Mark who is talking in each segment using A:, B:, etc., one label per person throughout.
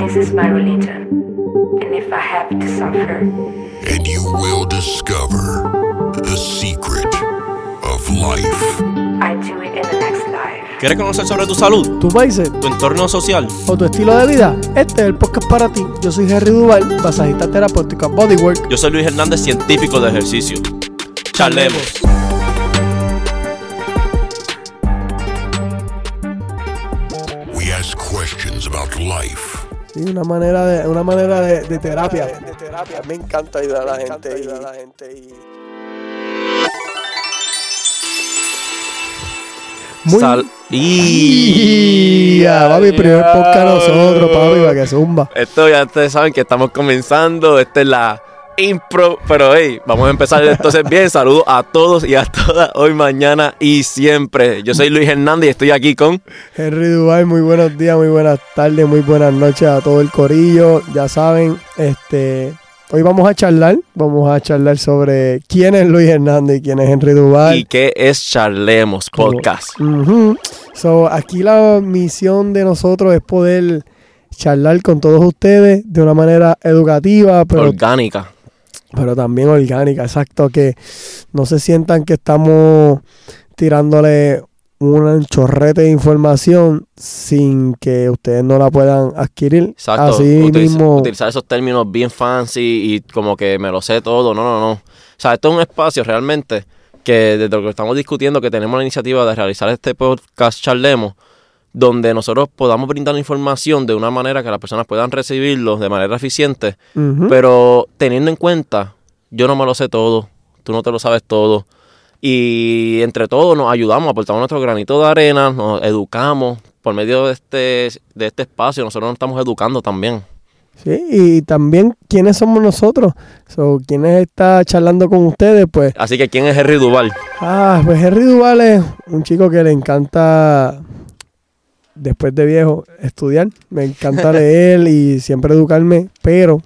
A: This is my religion. And if I have to suffer,
B: and you will discover the secret of life.
A: I do it in the next life.
C: ¿Quieres conocer sobre tu salud,
D: tu país
C: tu entorno social?
D: o tu estilo de vida, este es el podcast para ti. Yo soy Henry Duval, masajista terapéutica Bodywork.
C: Yo soy Luis Hernández, científico de ejercicio. Charlemos.
B: We ask questions about life
D: Sí, una manera de, una manera de, de terapia. De terapia. Me encanta ayudar a la gente. ayudar a la gente y... Muy
C: Sal-
D: Y ya, papi, primer podcast a nosotros, papi, para que zumba.
C: Esto ya ustedes saben que estamos comenzando. Esta es la impro. Pero hey, vamos a empezar entonces bien. Saludos a todos y a todas hoy, mañana y siempre. Yo soy Luis Hernández y estoy aquí con.
D: Henry Dubai, muy buenos días, muy buenas tardes, muy buenas noches a todo el corillo. Ya saben, este, hoy vamos a charlar, vamos a charlar sobre quién es Luis Hernández y quién es Henry
C: ¿Y
D: Dubai.
C: qué es Charlemos Podcast?
D: Ujú. So, aquí la misión de nosotros es poder charlar con todos ustedes de una manera educativa, pero
C: Orgánica.
D: Pero también orgánica, exacto, que no se sientan que estamos tirándole un chorrete de información sin que ustedes no la puedan adquirir.
C: Exacto.
D: Así
C: Utiliza-
D: mismo,
C: Utilizar esos términos bien fancy y como que me lo sé todo. No, no, no. O sea, esto es un espacio realmente que desde lo que estamos discutiendo, que tenemos la iniciativa de realizar este podcast Charlemos, donde nosotros podamos brindar la información de una manera que las personas puedan recibirlo de manera eficiente, pero teniendo en cuenta, yo no me lo sé todo, tú no te lo sabes todo. Y entre todos nos ayudamos, aportamos nuestro granito de arena, nos educamos por medio de este, de este espacio, nosotros nos estamos educando también.
D: sí, y también quiénes somos nosotros. So, quiénes está charlando con ustedes, pues,
C: Así que, ¿quién es Henry Duval?
D: ah, pues Henry Duval es un chico que le encanta después de viejo estudiar, me encanta leer y siempre educarme, pero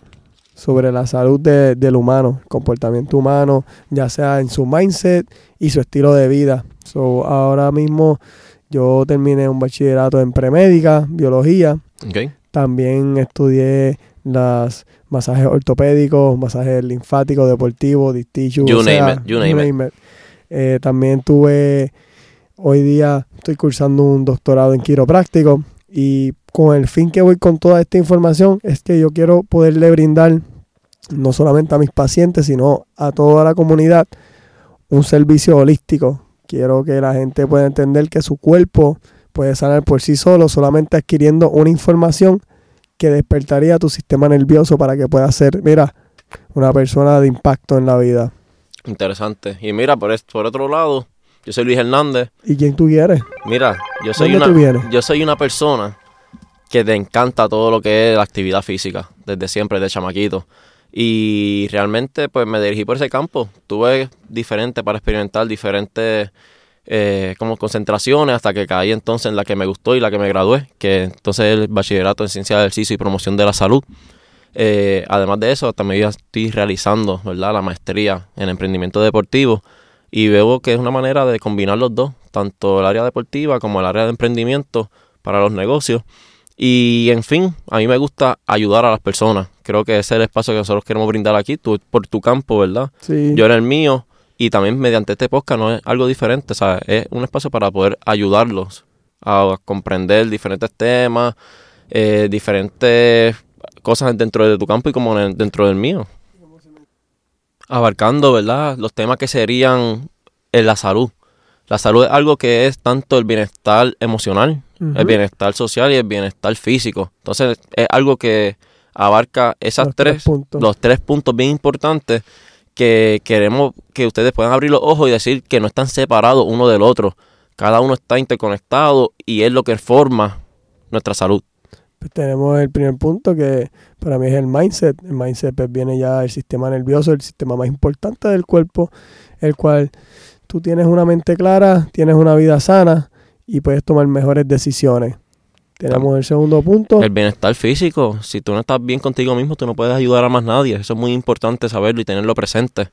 D: sobre la salud de- del humano, comportamiento humano, ya sea en su mindset y su estilo de vida. So, ahora mismo yo terminé un bachillerato en premédica, biología, también estudié las masajes ortopédicos, masajes linfáticos, deportivos, distichos.
C: You name it, you name
D: Eh, también tuve, hoy día estoy cursando un doctorado en quiropráctico y con el fin que voy con toda esta información es que yo quiero poderle brindar no solamente a mis pacientes, sino a toda la comunidad un servicio holístico. Quiero que la gente pueda entender que su cuerpo puede sanar por sí solo solamente adquiriendo una información que despertaría tu sistema nervioso para que pueda ser, mira, una persona de impacto en la vida.
C: Interesante. Y mira, por, est- por otro lado, yo soy Luis Hernández.
D: ¿Y quién tú quieres?
C: Mira, yo soy,
D: ¿Dónde
C: una, yo soy una persona que te encanta todo lo que es la actividad física, desde siempre, de chamaquito. Y realmente, pues me dirigí por ese campo. Tuve diferentes para experimentar, diferentes eh, como concentraciones, hasta que caí entonces en la que me gustó y la que me gradué, que entonces es el bachillerato en ciencia del ejercicio y promoción de la salud. Eh, además de eso, también estoy realizando ¿verdad? la maestría en emprendimiento deportivo y veo que es una manera de combinar los dos, tanto el área deportiva como el área de emprendimiento para los negocios. Y en fin, a mí me gusta ayudar a las personas. Creo que ese es el espacio que nosotros queremos brindar aquí, tú por tu campo, ¿verdad?
D: Sí.
C: Yo en el mío y también mediante este podcast no es algo diferente, ¿sabes? Es un espacio para poder ayudarlos a comprender diferentes temas, eh, diferentes cosas dentro de tu campo y como dentro del mío. Abarcando, ¿verdad? Los temas que serían en la salud. La salud es algo que es tanto el bienestar emocional, el bienestar social y el bienestar físico. Entonces es algo que abarca esas
D: Los tres
C: los tres puntos bien importantes que queremos que ustedes puedan abrir los ojos y decir que no están separados uno del otro. Cada uno está interconectado y es lo que forma nuestra salud.
D: Pues tenemos el primer punto que para mí es el mindset. El mindset pues, viene ya del sistema nervioso, el sistema más importante del cuerpo, el cual tú tienes una mente clara, tienes una vida sana y puedes tomar mejores decisiones. Tenemos el segundo punto.
C: El bienestar físico, si tú no estás bien contigo mismo, tú no puedes ayudar a más nadie. Eso es muy importante saberlo y tenerlo presente.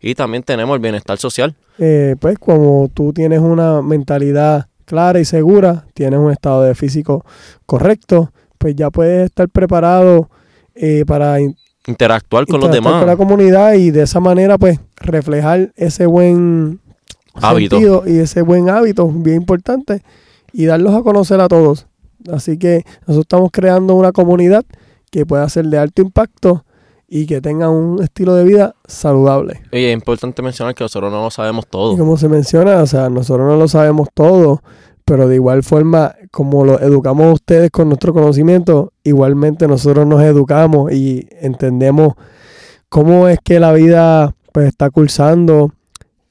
C: Y también tenemos el bienestar social.
D: Eh, pues como tú tienes una mentalidad clara y segura, tienes un estado de físico correcto, pues ya puedes estar preparado eh, para in-
C: Interactuar con los demás.
D: con la comunidad y de esa manera pues reflejar ese buen
C: Hábito.
D: sentido y ese buen hábito bien importante y darlos a conocer a todos. Así que nosotros estamos creando una comunidad que pueda ser de alto impacto y que tenga un estilo de vida saludable.
C: Oye, es importante mencionar que nosotros no lo sabemos
D: Y
C: todo.
D: como se menciona, o sea, nosotros no lo sabemos todo, pero de igual forma, como lo educamos a ustedes con nuestro conocimiento, igualmente nosotros nos educamos y entendemos cómo es que la vida pues está cursando,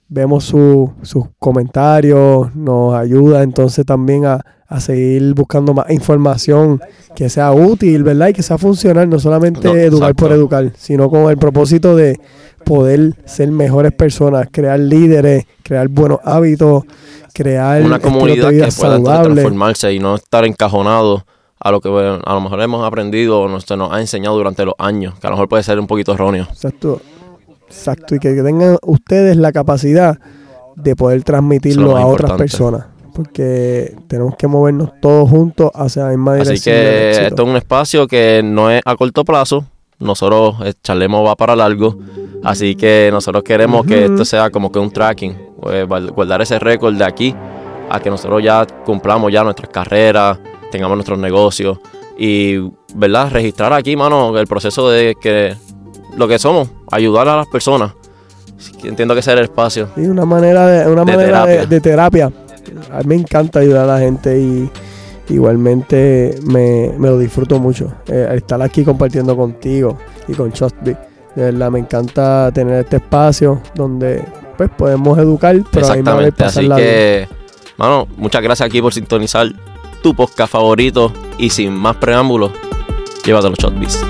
D: vemos su- sus comentarios, nos ayuda entonces también a, a seguir buscando más información que sea útil, ¿verdad? Y que sea funcional, no solamente
C: No,
D: educar
C: exacto.
D: por educar, sino con el propósito de poder ser mejores personas, crear líderes, crear buenos hábitos, crear
C: Una comunidad que pueda entonces
D: saludables.
C: transformarse y no estar encajonado a lo que a lo mejor hemos aprendido o nos, nos ha enseñado durante los años, que a lo mejor puede ser un poquito erróneo.
D: Exacto. Exacto. Y que tengan ustedes la capacidad de poder
C: es
D: transmitirlo a otras
C: importante.
D: personas. Porque tenemos que movernos todos juntos hacia la misma
C: Así
D: dirección. del
C: que esto es un espacio que no es a corto plazo. Nosotros, eh, Charlemos va para largo. Así que nosotros queremos que esto sea como que un tracking. pues, guard- guardar ese récord de aquí a que nosotros ya cumplamos ya nuestras carreras, tengamos nuestros negocios. Y, ¿verdad? Registrar aquí, mano, el proceso de que lo que somos, ayudar a las personas. Así Entiendo que ese es el espacio.
D: Sí, una manera de, una
C: De
D: manera de
C: terapia.
D: A mí me encanta ayudar a la gente y igualmente me, me lo disfruto mucho. Eh, estar aquí compartiendo contigo y con Chostby. De verdad, me encanta tener este espacio donde pues podemos educar, pero a la
C: Exactamente. Así
D: bien.
C: que, mano, muchas gracias aquí por sintonizar tu podcast favorito. Y sin más preámbulos, llévatelo, Shotbeats.